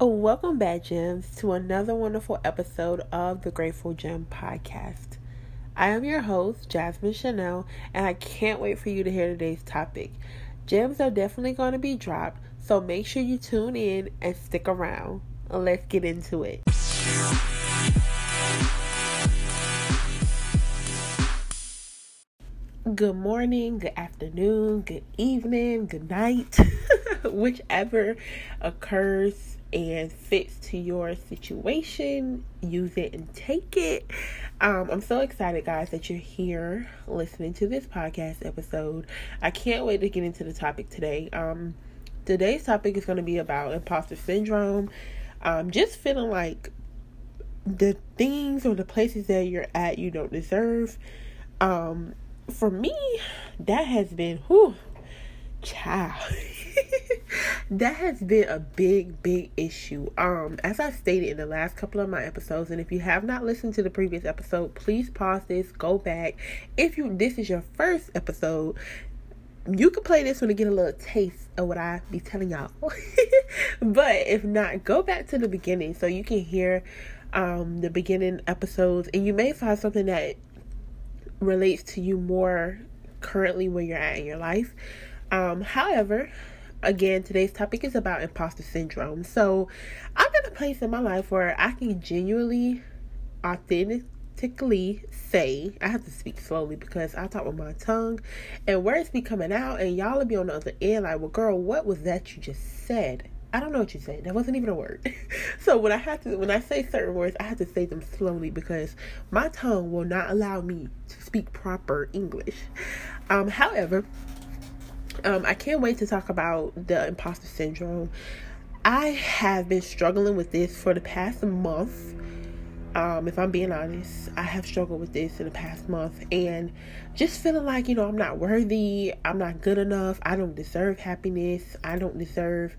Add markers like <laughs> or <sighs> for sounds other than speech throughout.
Oh, welcome back, Gems, to another wonderful episode of the Grateful Gem podcast. I am your host, Jasmine Shannelle, and I can't wait for you to hear today's topic. Gems are definitely going to be dropped, so make sure you tune in and stick around. Let's get into it. Good morning, good afternoon, good evening, good night, <laughs> whichever occurs and fits to your situation, use it and take it. Um, I'm so excited, guys, that you're here listening to this podcast episode. I can't wait to get into the topic today. Um, today's topic is going to be about imposter syndrome. Um, just feeling like the things or the places that you're at you don't deserve. Um, for me, that has been whew, child. <laughs> that has been a big, big issue. Um, as I stated in the last couple of my episodes, and if you have not listened to the previous episode, please pause this, go back. If you this is your first episode, you can play this one to get a little taste of what I be telling y'all. <laughs> but if not, go back to the beginning so you can hear um the beginning episodes and you may find something that relates to you more currently where you're at in your life. Um, however, again, today's topic is about imposter syndrome. So, I'm in a place in my life where I can genuinely, authentically say, I have to speak slowly because I talk with my tongue and words be coming out, and y'all will be on the other end like, well, girl, what was that you just said? I don't know what you said. That wasn't even a word. <laughs> so when I have to when I say certain words, I have to say them slowly because my tongue will not allow me to speak proper English. Um, however, um, I can't wait to talk about the imposter syndrome. I have been struggling with this for the past month. Um, if I'm being honest, I have struggled with this in the past month and just feeling like, you know, I'm not worthy, I'm not good enough, I don't deserve happiness, I don't deserve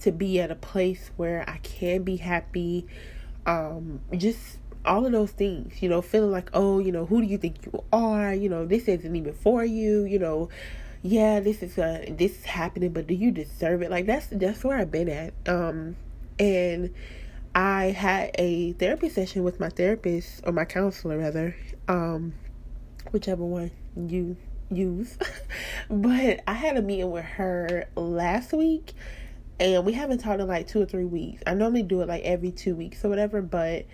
to be at a place where I can be happy. Um, just all of those things, you know, feeling like, oh, you know, who do you think you are? You know, this isn't even for you, you know, yeah, this is uh this is happening, but do you deserve it? Like that's that's where I've been at. Um and I had a therapy session with my therapist or my counselor rather, um, whichever one you use. <laughs> but I had a meeting with her last week and we haven't talked in like two or three weeks. I normally do it like every two weeks or whatever, but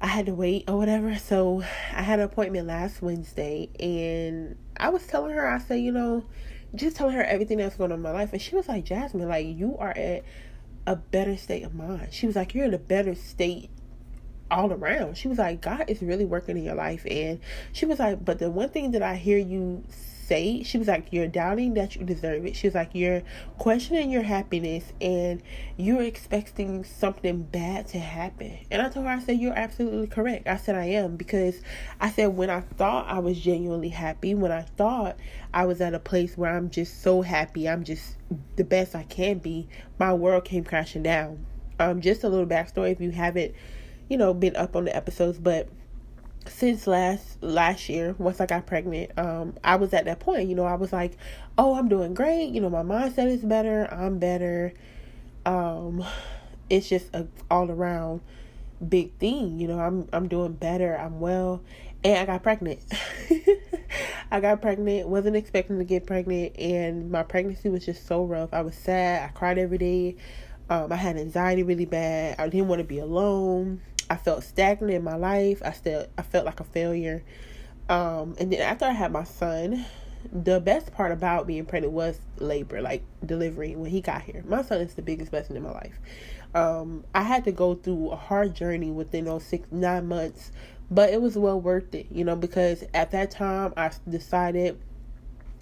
I had to wait or whatever. So I had an appointment last Wednesday and I was telling her, I said, you know, just telling her everything that's going on in my life. And she was like, Jasmine, like, you are at a better state of mind. She was like, you're in a better state all around. She was like, God is really working in your life. And she was like, but the one thing that I hear you say, she was like, You're doubting that you deserve it. She was like, You're questioning your happiness and you're expecting something bad to happen. And I told her, I said, You're absolutely correct. I said, I am because I said, When I thought I was genuinely happy, when I thought I was at a place where I'm just so happy, I'm just the best I can be, my world came crashing down. Um, just a little backstory if you haven't, you know, been up on the episodes, but since last last year once i got pregnant um i was at that point you know i was like oh i'm doing great. You know my mindset is better. I'm better. Um it's just a all around big thing you know i'm i'm doing better. I'm well. And i got pregnant. <laughs> I got pregnant. Wasn't expecting to get pregnant. And my pregnancy was just so rough. I was sad. I cried every day. Um i had anxiety really bad. I didn't want to be alone I felt stagnant in my life. I still I felt like a failure. Um, and then after I had my son, the best part about being pregnant was labor, like delivery when he got here. My son is the biggest blessing in my life. Um, I had to go through a hard journey within those six nine months, but it was well worth it, you know, because at that time I decided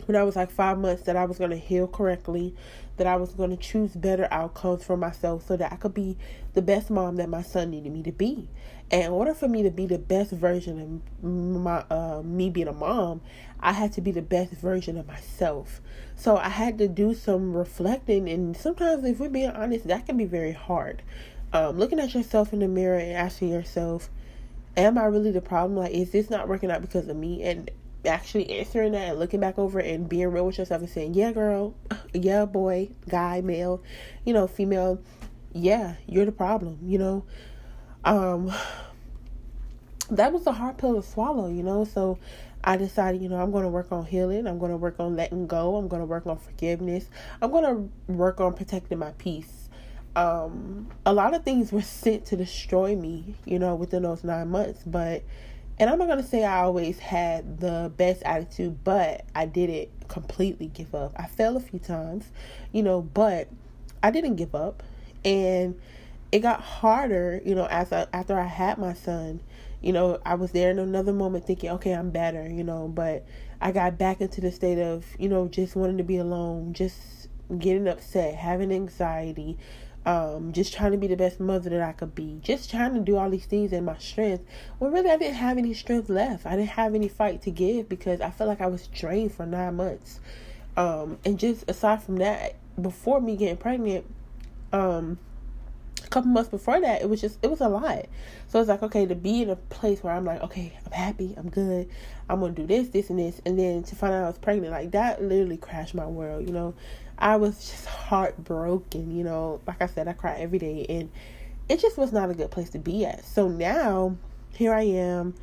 when I was like five months that I was going to heal correctly, that I was going to choose better outcomes for myself so that I could be the best mom that my son needed me to be. And in order for me to be the best version of my uh, me being a mom, I had to be the best version of myself. So I had to do some reflecting, and sometimes, if we're being honest, that can be very hard. Um, looking at yourself in the mirror and asking yourself, "Am I really the problem? Like, is this not working out because of me?" And actually answering that and looking back over and being real with yourself and saying, yeah, girl, <laughs> yeah, boy, guy, male, you know, female, yeah, you're the problem, you know. Um <sighs> that was a hard pill to swallow, you know. So I decided, you know, I'm going to work on healing. I'm going to work on letting go. I'm going to work on forgiveness. I'm going to work on protecting my peace. Um, a lot of things were sent to destroy me, you know, within those nine months. But, and I'm not going to say I always had the best attitude, but I didn't completely give up. I fell a few times, you know, but I didn't give up. And it got harder, you know, as I, after I had my son you know, I was there in another moment thinking, okay, I'm better, you know, but I got back into the state of, you know, just wanting to be alone, just getting upset, having anxiety, um, just trying to be the best mother that I could be, just trying to do all these things in my strength. Well, really, I didn't have any strength left. I didn't have any fight to give because I felt like I was drained for nine months. Um, and just aside from that, before me getting pregnant, um, a couple months before that, it was just it was a lot. So it's like okay to be in a place where I'm like, okay, I'm happy, I'm good, I'm gonna do this, this, and this, and then to find out I was pregnant, like that literally crashed my world. You know, I was just heartbroken. You know, like I said, I cry every day, and it just was not a good place to be at. So now here I am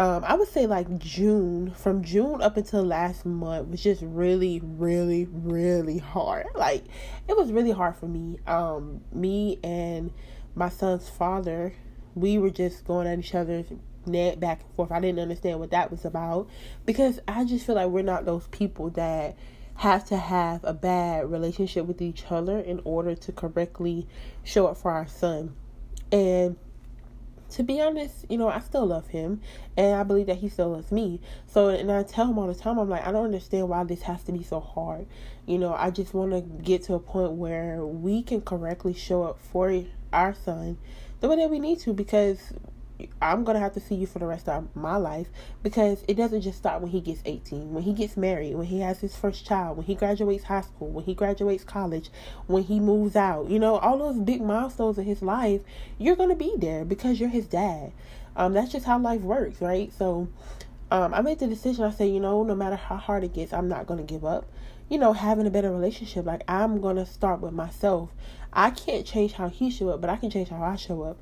um, I would say like June, from June up until last month was just really, really, really hard. Like it was really hard for me. Um, me and my son's father, we were just going at each other's neck back and forth. I didn't understand what that was about because I just feel like we're not those people that have to have a bad relationship with each other in order to correctly show up for our son. And to be honest, you know, I still love him and I believe that he still loves me. So, and I tell him all the time, I'm like, I don't understand why this has to be so hard. You know, I just want to get to a point where we can correctly show up for our son the way that we need to because I'm gonna have to see you for the rest of my life because it doesn't just stop when he gets 18, when he gets married, when he has his first child, when he graduates high school, when he graduates college, when he moves out. You know, all those big milestones in his life, you're gonna be there because you're his dad. Um, that's just how life works, right? So, um, I made the decision. I said, you know, no matter how hard it gets, I'm not gonna give up. You know, having a better relationship. Like I'm gonna start with myself. I can't change how he show up, but I can change how I show up.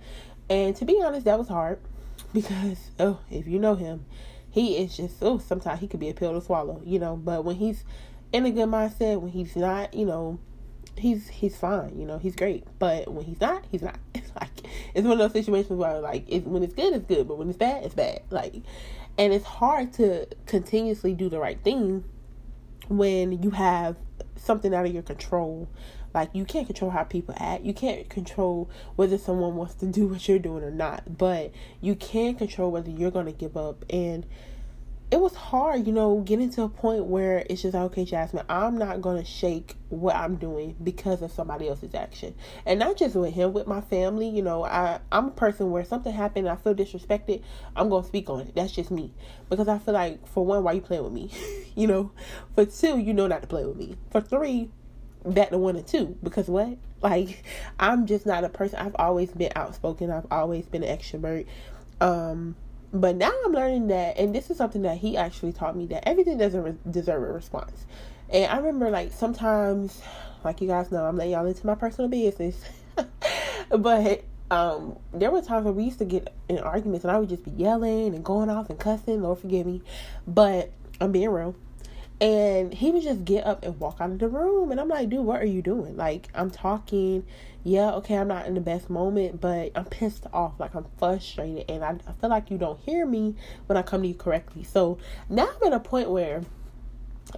And to be honest, that was hard because oh, if you know him, he is just oh, sometimes he could be a pill to swallow, you know. But when he's in a good mindset, when he's not, you know, he's he's fine, you know, he's great. But when he's not, he's not. <laughs> It's like it's one of those situations where like it, when it's good, it's good, but when it's bad, it's bad. Like, and it's hard to continuously do the right thing when you have something out of your control like you can't control how people act. You can't control whether someone wants to do what you're doing or not. But you can control whether you're gonna give up. And it was hard, you know, getting to a point where it's just okay, Jasmine, I'm not gonna shake what I'm doing because of somebody else's action. And not just with him, with my family, you know, I, I'm a person where something happened I feel disrespected, I'm gonna speak on it. That's just me. Because I feel like for one, why you playing with me? <laughs> you know? For two, you know not to play with me. For three, back to one and two because what? Like i'm just not a person i've always been outspoken i've always been an extrovert um but now i'm learning that and this is something that he actually taught me that everything doesn't re- deserve a response. And i remember like sometimes like you guys know i'm letting y'all into my personal business <laughs> but um there were times where we used to get in arguments and i would just be yelling and going off and cussing lord forgive me but i'm being real and he would just get up and walk out of the room. And I'm like, dude, what are you doing? Like, I'm talking. Yeah, okay, I'm not in the best moment, but I'm pissed off. Like, I'm frustrated. And I, I feel like you don't hear me when I come to you correctly. So now I'm at a point where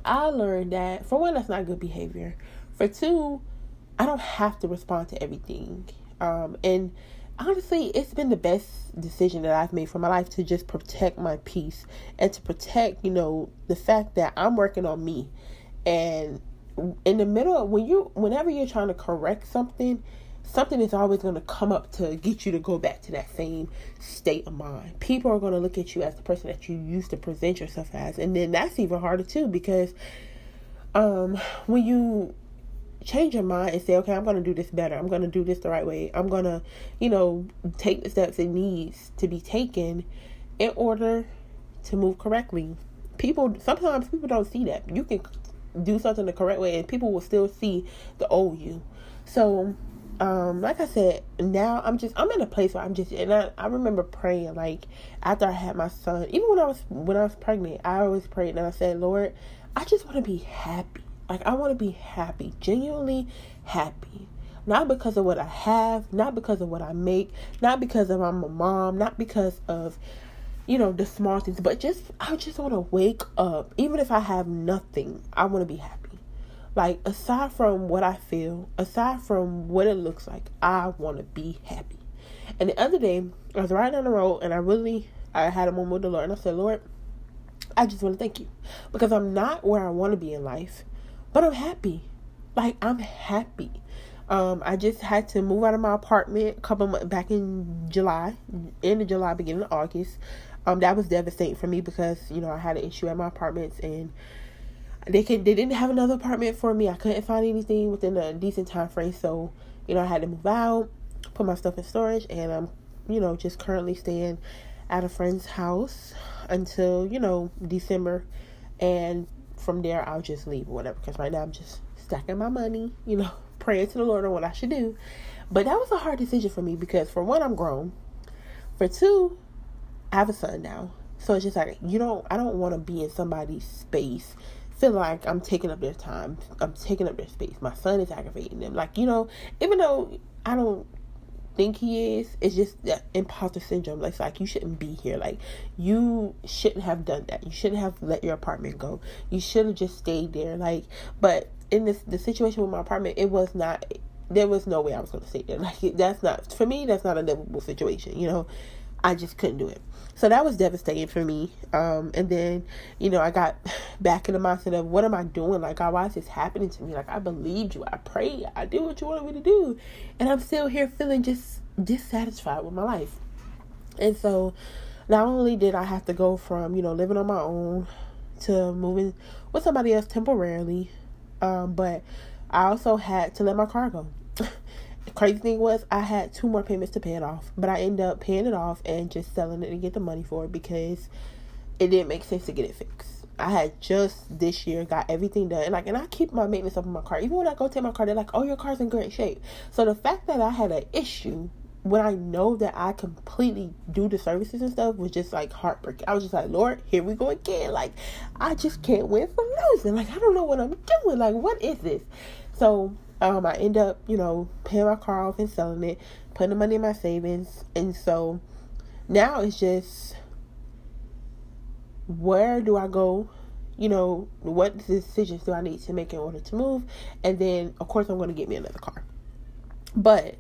I learned that, for one, that's not good behavior. For two, I don't have to respond to everything. Um, and honestly, it's been the best decision that I've made for my life to just protect my peace and to protect, you know, the fact that I'm working on me. And in the middle of when you whenever you're trying to correct something, something is always going to come up to get you to go back to that same state of mind. People are going to look at you as the person that you used to present yourself as. And then that's even harder too because um when you change your mind and say, okay, I'm going to do this better. I'm going to do this the right way. I'm going to, you know, take the steps it needs to be taken in order to move correctly. People, sometimes people don't see that. You can do something the correct way and people will still see the old you. So um, like I said, now I'm just I'm in a place where I'm just and I, I remember praying like after I had my son, even when I was when I was pregnant, I always prayed and I said, Lord, I just want to be happy. Like I want to be happy, genuinely happy. Not because of what I have, not because of what I make, not because of I'm a mom, not because of you know the small things, but just I just want to wake up. Even if I have nothing, I want to be happy. Like, aside from what I feel, aside from what it looks like, I want to be happy. And the other day, I was riding down the road and I really, I had a moment with the Lord and I said, Lord, I just want to thank you because I'm not where I want to be in life, but I'm happy. Like, I'm happy. Um, I just had to move out of my apartment a couple months back in July, end of July, beginning of August. Um, that was devastating for me because you know I had an issue at my apartments and they could they didn't have another apartment for me. I couldn't find anything within a decent time frame, so you know I had to move out, put my stuff in storage, and I'm you know just currently staying at a friend's house until you know December, and from there I'll just leave or whatever. Because right now I'm just stacking my money, you know, <laughs> praying to the Lord on what I should do. But that was a hard decision for me because for one I'm grown, for two I have a son now, so it's just like you don't I don't want to be in somebody's space feel like I'm taking up their time. I'm taking up their space. My son is aggravating them. Like, you know, even though I don't think he is, it's just that imposter syndrome. Like, like you shouldn't be here. Like, you shouldn't have done that. You shouldn't have let your apartment go. You should have just stayed there. Like, but in this the situation with my apartment, it was not. There was no way I was going to stay there. <laughs> Like, that's not for me. That's not a livable situation. You know, I just couldn't do it. So that was devastating for me. Um, and then, you know, I got <sighs> back in the mindset of what am I doing? Like, why is this happening to me? Like, I believed you. I prayed. I did what you wanted me to do. And I'm still here feeling just dissatisfied with my life. And so, not only did I have to go from, you know, living on my own to moving with somebody else temporarily, um, but I also had to let my car go. Crazy thing was I had two more payments to pay it off, but I ended up paying it off and just selling it and get the money for it because it didn't make sense to get it fixed. I had just this year got everything done. And like and I keep my maintenance up in my car. Even when I go take my car, they're like, Oh, your car's in great shape. So the fact that I had an issue when I know that I completely do the services and stuff was just like heartbreaking. I was just like, Lord, here we go again. Like, I just can't win for losing. Like, I don't know what I'm doing. Like, what is this? So um, I end up, you know, paying my car off and selling it, putting the money in my savings. And so now it's just where do I go? You know, what decisions do I need to make in order to move? And then, of course, I'm going to get me another car. But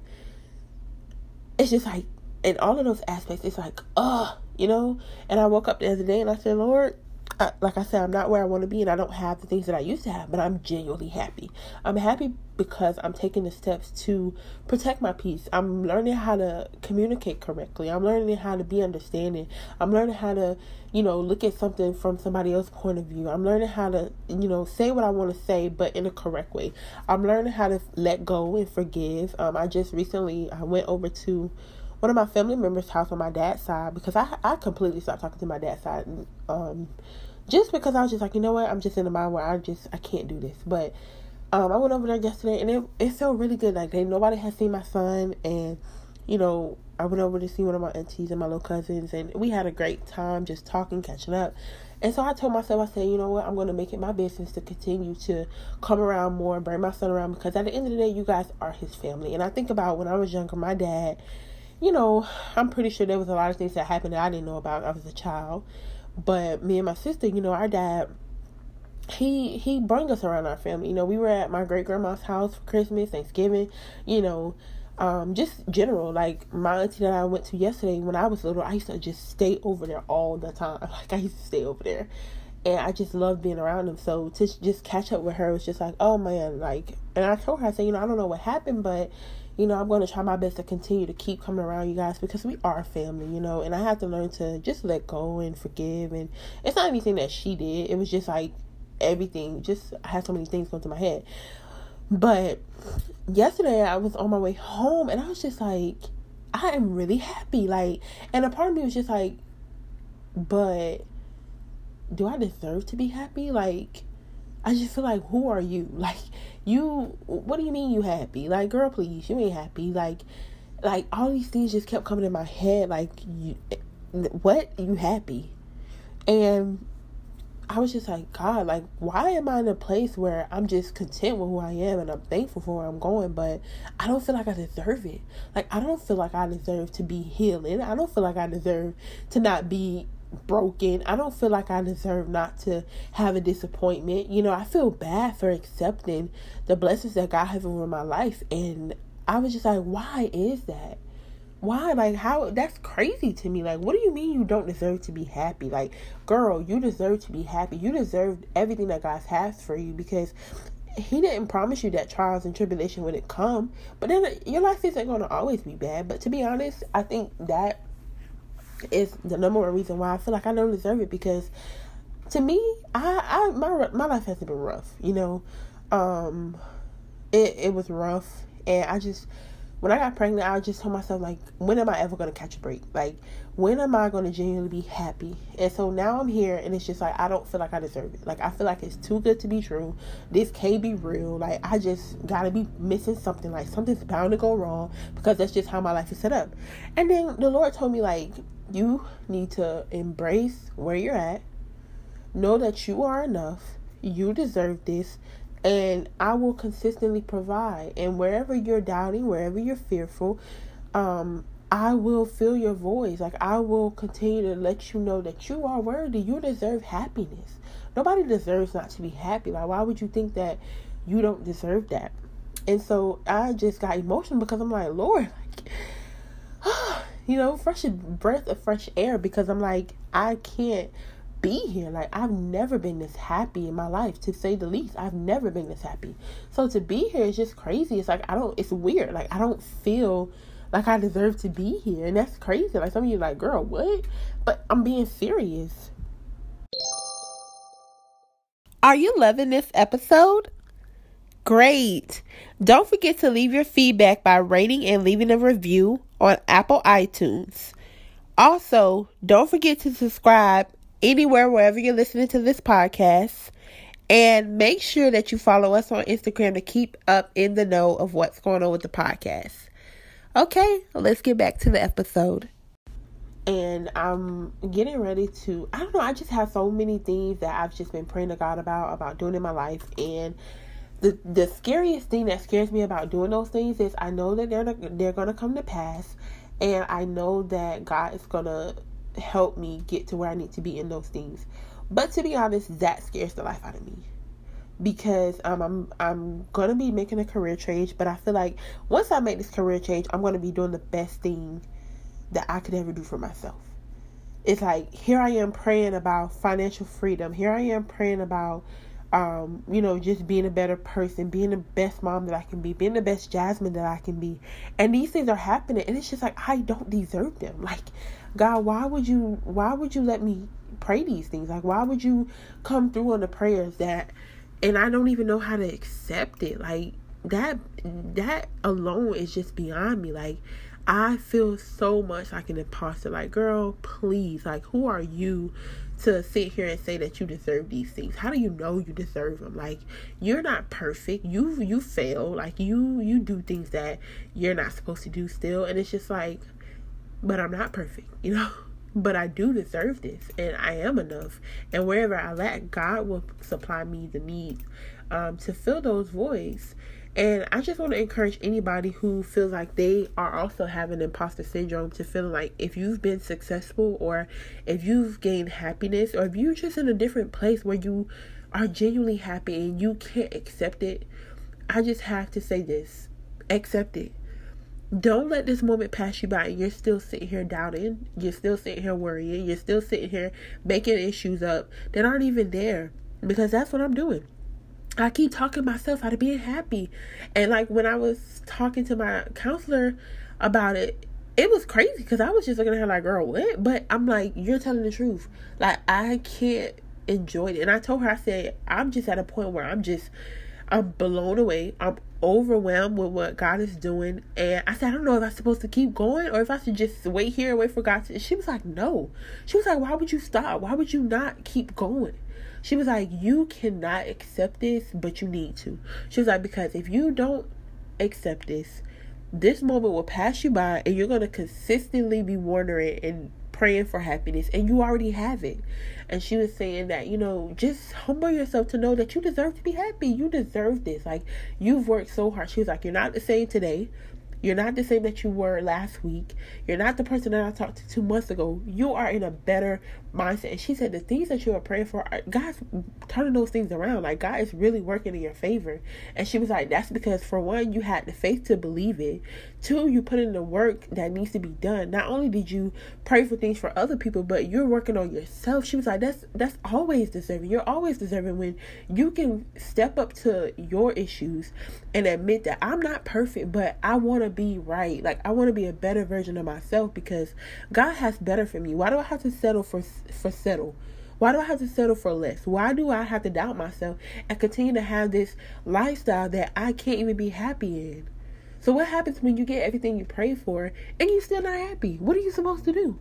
it's just like, in all of those aspects, it's like, uh, you know? And I woke up the other day and I said, Lord, I, like I said, I'm not where I want to be and I don't have the things that I used to have, but I'm genuinely happy. I'm happy because I'm taking the steps to protect my peace. I'm learning how to communicate correctly. I'm learning how to be understanding. I'm learning how to, you know, look at something from somebody else's point of view. I'm learning how to, you know, say what I want to say, but in a correct way. I'm learning how to let go and forgive. Um, I just recently I went over to one of my family members' house on my dad's side because I I completely stopped talking to my dad's side. Um, just because I was just like, you know what, I'm just in a mind where I just I can't do this. But um, I went over there yesterday and it it felt really good. Like they nobody had seen my son and you know I went over to see one of my aunties and my little cousins and we had a great time just talking, catching up. And so I told myself, I said, you know what, I'm going to make it my business to continue to come around more, and bring my son around because at the end of the day, you guys are his family. And I think about when I was younger, my dad, you know, I'm pretty sure there was a lot of things that happened that I didn't know about. I was a child. But me and my sister, you know, our dad, he he brought us around our family. You know, we were at my great grandma's house for Christmas, Thanksgiving, you know, um, just general. Like my auntie that I went to yesterday when I was little, I used to just stay over there all the time. <laughs> Like I used to stay over there. And I just loved being around him. So to just catch up with her was just like, oh man, like and I told her, I said, you know, I don't know what happened, but you know, I'm going to try my best to continue to keep coming around you guys because we are family, you know, and I have to learn to just let go and forgive. And it's not anything that she did, it was just like everything, just I had so many things going through my head. But yesterday I was on my way home and I was just like, I am really happy. Like, and a part of me was just like, but do I deserve to be happy? Like, I just feel like, who are you? <laughs> Like, you, what do you mean you happy? Like, girl, please, you ain't happy. Like, like all these things just kept coming in my head. Like, you, what? You happy? And I was just like, God, like, why am I in a place where I'm just content with who I am and I'm thankful for where I'm going, but I don't feel like I deserve it. Like, I don't feel like I deserve to be healing. I don't feel like I deserve to not be broken. I don't feel like I deserve not to have a disappointment. You know, I feel bad for accepting the blessings that God has over my life. And I was just like, why is that? Why? Like, how? That's crazy to me. Like, what do you mean you don't deserve to be happy? Like, girl, you deserve to be happy. You deserve everything that God has for you because he didn't promise you that trials and tribulation wouldn't come. But then uh, your life isn't going to always be bad. But to be honest, I think that is the number one reason why I feel like I don't deserve it because to me, I, I my my life hasn't been rough, you know. Um it it was rough and I just when I got pregnant, I just told myself like, when am I ever gonna catch a break? Like, when am I gonna genuinely be happy? And so now I'm here, and it's just like I don't feel like I deserve it. Like I feel like it's too good to be true. This can't be real. Like I just gotta be missing something. Like something's bound to go wrong because that's just how my life is set up. And then the Lord told me like, you need to embrace where you're at. Know that you are enough. You deserve this and I will consistently provide. And wherever you're doubting, wherever you're fearful, um, I will fill your voice. Like I will continue to let you know that you are worthy. You deserve happiness. Nobody deserves not to be happy. Like why would you think that you don't deserve that? And so I just got emotional because I'm like, Lord, like, <sighs> you know, fresh breath of fresh air because I'm like, I can't be here. Like I've never been this happy in my life, to say the least. I've never been this happy. So to be here is just crazy. It's like I don't. It's weird. Like I don't feel like I deserve to be here, and that's crazy. Like some of you like, girl, what? But I'm being serious. Are you loving this episode? Great. Don't forget to leave your feedback by rating and leaving a review on Apple iTunes. Also, don't forget to subscribe anywhere, wherever you're listening to this podcast. And make sure that you follow us on Instagram to keep up in the know of what's going on with the podcast. Okay, let's get back to the episode. And I'm getting ready to, I don't know, I just have so many things that I've just been praying to God about, about doing in my life. And the the scariest thing that scares me about doing those things is I know that they're they're gonna come to pass, and I know that God is gonna help me get to where I need to be in those things. But to be honest, that scares the life out of me because um, I'm I'm gonna be making a career change. But I feel like once I make this career change, I'm gonna be doing the best thing that I could ever do for myself. It's like here I am praying about financial freedom. Here I am praying about um, you know, just being a better person, being the best mom that I can be, being the best Jasmine that I can be. And these things are happening and it's just like I don't deserve them. Like God, why would you why would you let me pray these things? Like why would you come through on the prayers that and I don't even know how to accept it. Like that that alone is just beyond me. Like I feel so much like an imposter. Like, girl, please, like who are you to sit here and say that you deserve these things? How do you know you deserve them? Like you're not perfect. You you fail. Like you you do things that you're not supposed to do still and it's just like but I'm not perfect, you know. <laughs> But I do deserve this, and I am enough. And wherever I lack, God will supply me the needs um, to fill those voids. And I just want to encourage anybody who feels like they are also having imposter syndrome to feel like if you've been successful or if you've gained happiness or if you're just in a different place where you are genuinely happy and you can't accept it, I just have to say this accept it don't let this moment pass you by and you're still sitting here doubting. You're still sitting here worrying. You're still sitting here making issues up that aren't even there. Because that's what I'm doing. I keep talking myself out of being happy. And like when I was talking to my counselor about it, it was crazy because I was just looking at her like, girl, what? But I'm like, you're telling the truth. Like, I can't enjoy it. And I told her, I said, I'm just at a point where I'm just, I'm blown away. I'm overwhelmed with what God is doing. And I said, I don't know if I'm supposed to keep going or if I should just wait here and wait for God to. She was like, No. She was like, Why would you stop? Why would you not keep going? She was like, You cannot accept this, but you need to. She was like, Because if you don't accept this, this moment will pass you by and you're going to consistently be wondering and praying for happiness and you already have it. And she was saying that, you know, just humble yourself to know that you deserve to be happy. You deserve this. Like, you've worked so hard. She was like, You're not the same today. You're not the same that you were last week. You're not the person that I talked to two months ago. You are in a better mindset. And she said the things that you are praying for, God's turning those things around. Like God is really working in your favor. And she was like, that's because for one, you had the faith to believe it. Two, you put in the work that needs to be done. Not only did you pray for things for other people, but you're working on yourself. She was like, that's that's always deserving. You're always deserving when you can step up to your issues and admit that I'm not perfect, but I want to be right. Like I want to be a better version of myself because God has better for me. Why do I have to settle for for settle? Why do I have to settle for less? Why do I have to doubt myself and continue to have this lifestyle that I can't even be happy in? So what happens when you get everything you pray for and you're still not happy? What are you supposed to do?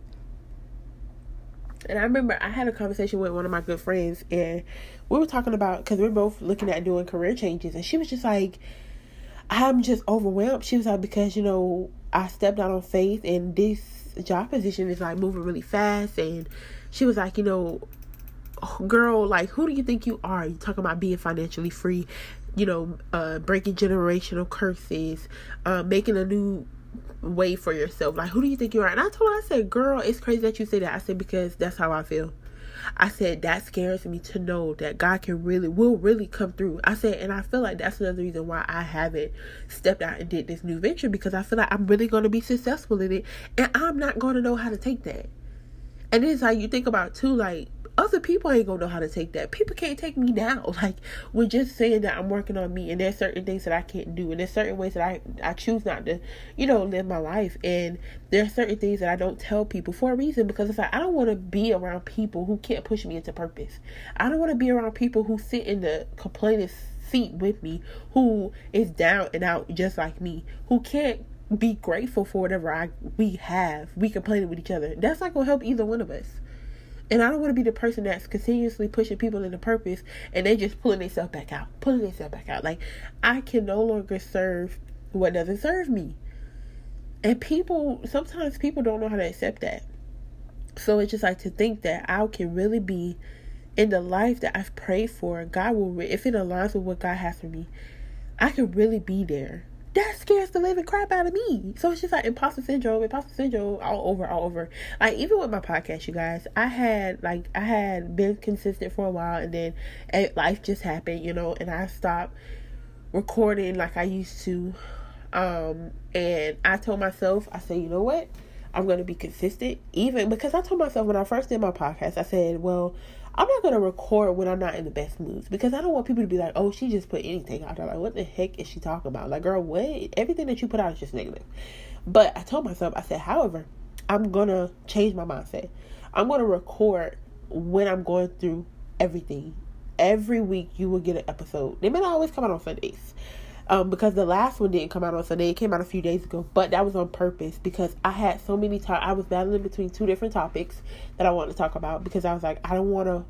And I remember I had a conversation with one of my good friends, and we were talking about because we are both looking at doing career changes, and she was just like, "I'm just overwhelmed." She was like, "Because you know, I stepped out on faith, and this job position is like moving really fast." And she was like, "You know, girl, like, who do you think you are? You talking about being financially free, you know, uh, breaking generational curses, uh, making a new way for yourself. Like, who do you think you are? And I told her, I said, girl, it's crazy that you say that. I said, because that's how I feel. I said, that scares me to know that God can really, will really come through. I said, and I feel like that's another reason why I haven't stepped out and did this new venture because I feel like I'm really going to be successful in it. And I'm not going to know how to take that. And it's like you think about too, like other people ain't gonna know how to take that. People can't take me down. <laughs> Like we're just saying that I'm working on me, and there's certain things that I can't do, and there's certain ways that I I choose not to, you know, live my life. And there's certain things that I don't tell people for a reason because it's like I don't want to be around people who can't push me into purpose. I don't want to be around people who sit in the complaining seat with me, who is down and out just like me, who can't be grateful for whatever I we have. We complaining with each other. That's not gonna help either one of us. And I don't want to be the person that's continuously pushing people into purpose and they just pulling themselves back out, pulling themselves back out. Like I can no longer serve what doesn't serve me. And people sometimes people don't know how to accept that. So it's just like to think that I can really be in the life that I've prayed for. God will, if it aligns with what God has for me, I can really be there that scares the living crap out of me. So it's just like imposter syndrome, imposter syndrome all over, all over. Like even with my podcast, you guys, I had like I had been consistent for a while, and then life just happened, you know, and I stopped recording like I used to. Um, and I told myself, I said, you know what, I'm gonna be consistent, even because I told myself when I first did my podcast, I said, well, I'm not gonna record when I'm not in the best moods because I don't want people to be like, "Oh, she just put anything out there." Like, what the heck is she talking about? Like, girl, what? Everything that you put out is just negative. But I told myself, I said, however, I'm gonna change my mindset. I'm gonna record when I'm going through everything. Every week, you will get an episode. They may not always come out on Sundays um, because the last one didn't come out on Sunday. It came out a few days ago, but that was on purpose because I had so many. I was battling between two different topics that I wanted to talk about because I was like, I don't want to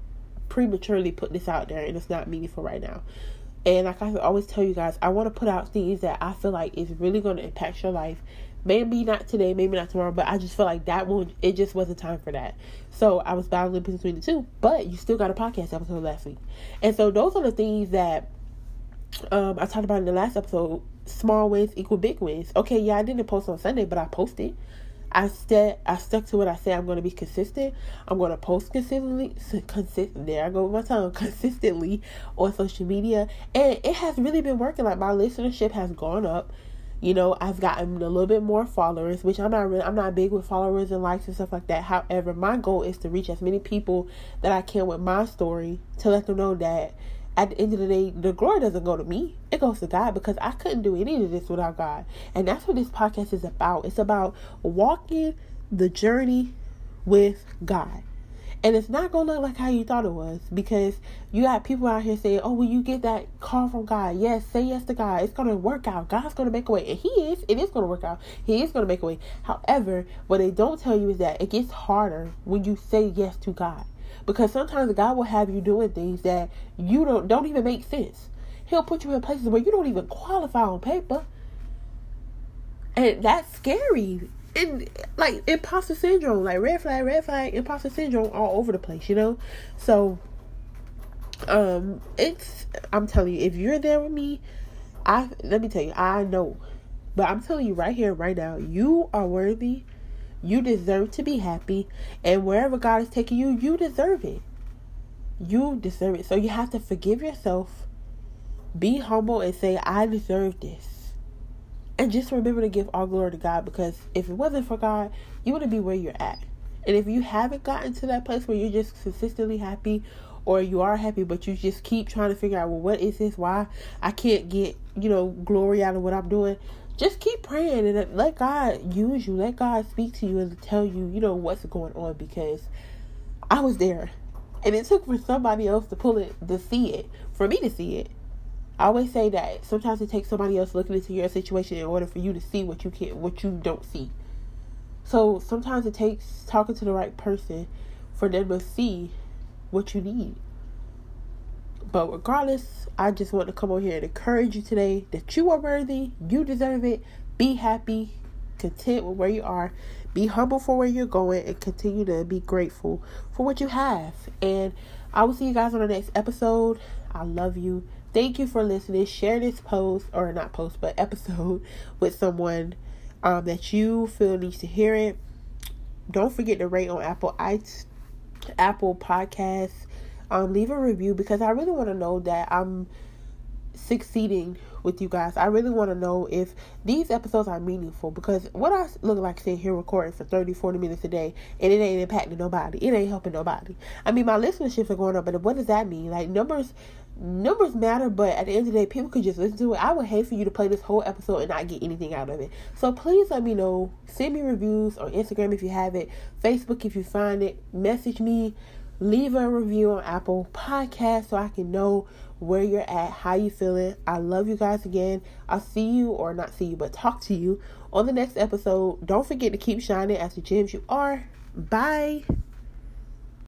prematurely put this out there and it's not meaningful right now. And like I always tell you guys, I want to put out things that I feel like is really going to impact your life. Maybe not today, maybe not tomorrow, but I just feel like that one, it just wasn't time for that. So I was battling between the two, but you still got a podcast episode last week. And so those are the things that um, I talked about in the last episode, small wins equal big wins. Okay, yeah, I didn't post on Sunday, but I posted. I st- I stuck to what I said. I'm going to be consistent. I'm going to post consistently. Consistent. There I go with my tongue. <laughs> Consistently on social media, and it has really been working. Like my listenership has gone up. You know, I've gotten a little bit more followers, which I'm not really, I'm not big with followers and likes and stuff like that. However, my goal is to reach as many people that I can with my story to let them know that at the end of the day, the glory doesn't go to me. It goes to God because I couldn't do any of this without God. And that's what this podcast is about. It's about walking the journey with God. And it's not going to look like how you thought it was because you got people out here saying, oh, will you get that call from God? Yes, say yes to God. It's going to work out. God's going to make a way. And He is. It is going to work out. He is going to make a way. However, what they don't tell you is that it gets harder when you say yes to God Because sometimes God will have you doing things that you don't don't even make sense. He'll put you in places where you don't even qualify on paper. And that's scary. And like imposter syndrome, like red flag, red flag, imposter syndrome all over the place, you know? So um it's I'm telling you, if you're there with me, I let me tell you, I know. But I'm telling you right here, right now, you are worthy. You deserve to be happy. And wherever God is taking you, you deserve it. You deserve it. So you have to forgive yourself. Be humble and say, I deserve this. And just remember to give all glory to God because if it wasn't for God, you wouldn't be where you're at. And if you haven't gotten to that place where you're just consistently happy or you are happy but you just keep trying to figure out well what is this why i can't get you know glory out of what i'm doing just keep praying and let god use you let god speak to you and tell you you know what's going on because i was there and it took for somebody else to pull it to see it for me to see it I always say that sometimes it takes somebody else looking into your situation in order for you to see what you can what you don't see. So sometimes it takes talking to the right person for them to see what you need. But regardless, I just want to come on here and encourage you today that you are worthy, you deserve it. Be happy, content with where you are, be humble for where you're going, and continue to be grateful for what you have. And I will see you guys on the next episode. I love you. Thank you for listening. Share this post, or not post, but episode <laughs> with someone um, that you feel needs to hear it. Don't forget to rate on Apple iTunes Apple Podcasts. Um, leave a review because I really want to know that I'm succeeding with you guys. I really want to know if these episodes are meaningful because what I look like sitting here recording for 30, 40 minutes a day and it ain't impacting nobody. It ain't helping nobody. I mean, my listenerships are going up, but what does that mean? Like, numbers numbers matter, but at the end of the day, people could just listen to it. I would hate for you to play this whole episode and not get anything out of it. So please let me know. Send me reviews on Instagram if you have it, Facebook if you find it. Message me. Leave a review on Apple Podcast so I can know where you're at, how you feeling. I love you guys again. I'll see you or not see you, but talk to you on the next episode. Don't forget to keep shining as the gems you are. Bye.